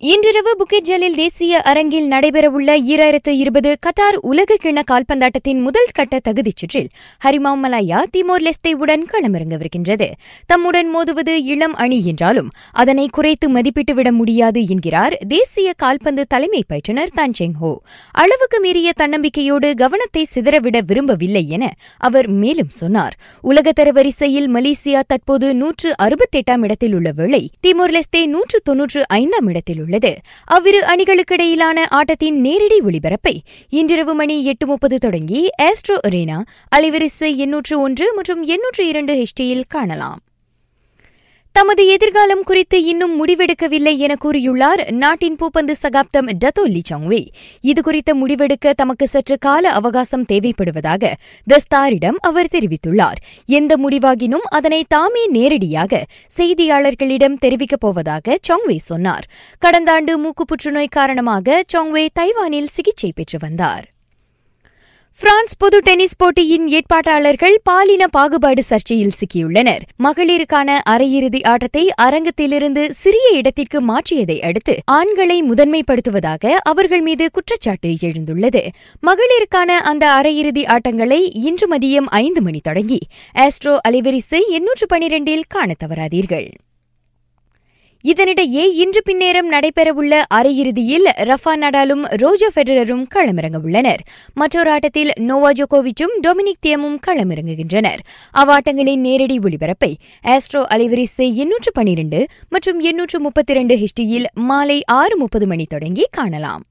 இன்றிரவு புக்கிட் ஜலில் தேசிய அரங்கில் நடைபெறவுள்ள ஈராயிரத்து இருபது கத்தார் உலக கிண கால்பந்தாட்டத்தின் முதல் கட்ட தகுதிச் சுற்றில் ஹரிமாம் மலாயா திமோர் லெஸ்தேவுடன் களமிறங்கவிருக்கின்றது. தம்முடன் மோதுவது இளம் அணி என்றாலும் அதனை குறைத்து மதிப்பிட்டுவிட முடியாது என்கிறார் தேசிய கால்பந்து தலைமை பயிற்றுநர் தான் செங் ஹோ. அளவுக்கு மீறிய தன்னம்பிக்கையோடு கவனத்தை சிதறவிட விரும்பவில்லை என அவர் மேலும் சொன்னார். உலகத்தர வரிசையில் மலேசியா தற்போது நூற்று அறுபத்தெட்டாம் இடத்தில் உள்ள வேளை திமோர் லெஸ்தே நூற்று தொன்னூற்று ஐந்தாம் இடத்தில் உள்ளது அவ்விரு அணிகளுக்கிடையிலான ஆட்டத்தின் நேரடி ஒளிபரப்பை இன்றிரவு மணி எட்டு முப்பது தொடங்கி ஆஸ்ட்ரோ அரேனா அலைவரிசை எண்ணூற்று ஒன்று மற்றும் எண்ணூற்று இரண்டு ஹெச்டியில் காணலாம். தமது எதிர்காலம் குறித்து இன்னும் முடிவெடுக்கவில்லை என கூறியுள்ளார் நாட்டின் பூப்பந்து சகாப்தம் டத்தோ லி சாங்வே இதுகுறித்த முடிவெடுக்க தமக்கு சற்று கால அவகாசம் தேவைப்படுவதாக த ஸ்டாரிடம் அவர் தெரிவித்துள்ளார். எந்த முடிவாகினும் அதனை தாமே நேரடியாக செய்தியாளர்களிடம் தெரிவிக்கப் போவதாக சாங்வே சொன்னார். கடந்த ஆண்டு மூக்கு புற்றுநோய் காரணமாக சாங்வே தைவானில் சிகிச்சை பெற்று வந்தார். பிரான்ஸ் பொது டென்னிஸ் போட்டியின் ஏற்பாட்டாளர்கள் பாலின பாகுபாடு சர்ச்சையில் சிக்கியுள்ளனர். மகளிருக்கான அரையிறுதி ஆட்டத்தை அரங்கத்திலிருந்து சிறிய இடத்திற்கு மாற்றியதை அடுத்து ஆண்களை முதன்மைப்படுத்துவதாக அவர்கள் மீது குற்றச்சாட்டு எழுந்துள்ளது. மகளிருக்கான அந்த அரையிறுதி ஆட்டங்களை இன்று மதியம் ஐந்து மணி தொடங்கி. ஆஸ்ட்ரோ அலைவரிசை எண்ணூற்று பனிரெண்டில் காண தவறாதீர்கள். இதனிடையே இன்று பின்னேரம் நடைபெறவுள்ள அரையிறுதியில் ரஃபா நடாலும் ரோஜர் ஃபெடரரும் களமிறங்க உள்ளனர் மற்றொரு ஆட்டத்தில் நோவா ஜோகோவிச்சும் டொமினிக் தியமும் களமிறங்குகின்றனர். அவ்வாட்டங்களின் நேரடி ஒளிபரப்பை ஆஸ்ட்ரோ அலைவரிசை எண்ணூற்று பனிரெண்டு மற்றும் எண்ணூற்று முப்பத்தி இரண்டு ஹிஸ்டியில் மாலை ஆறு முப்பது மணி தொடங்கி காணலாம்.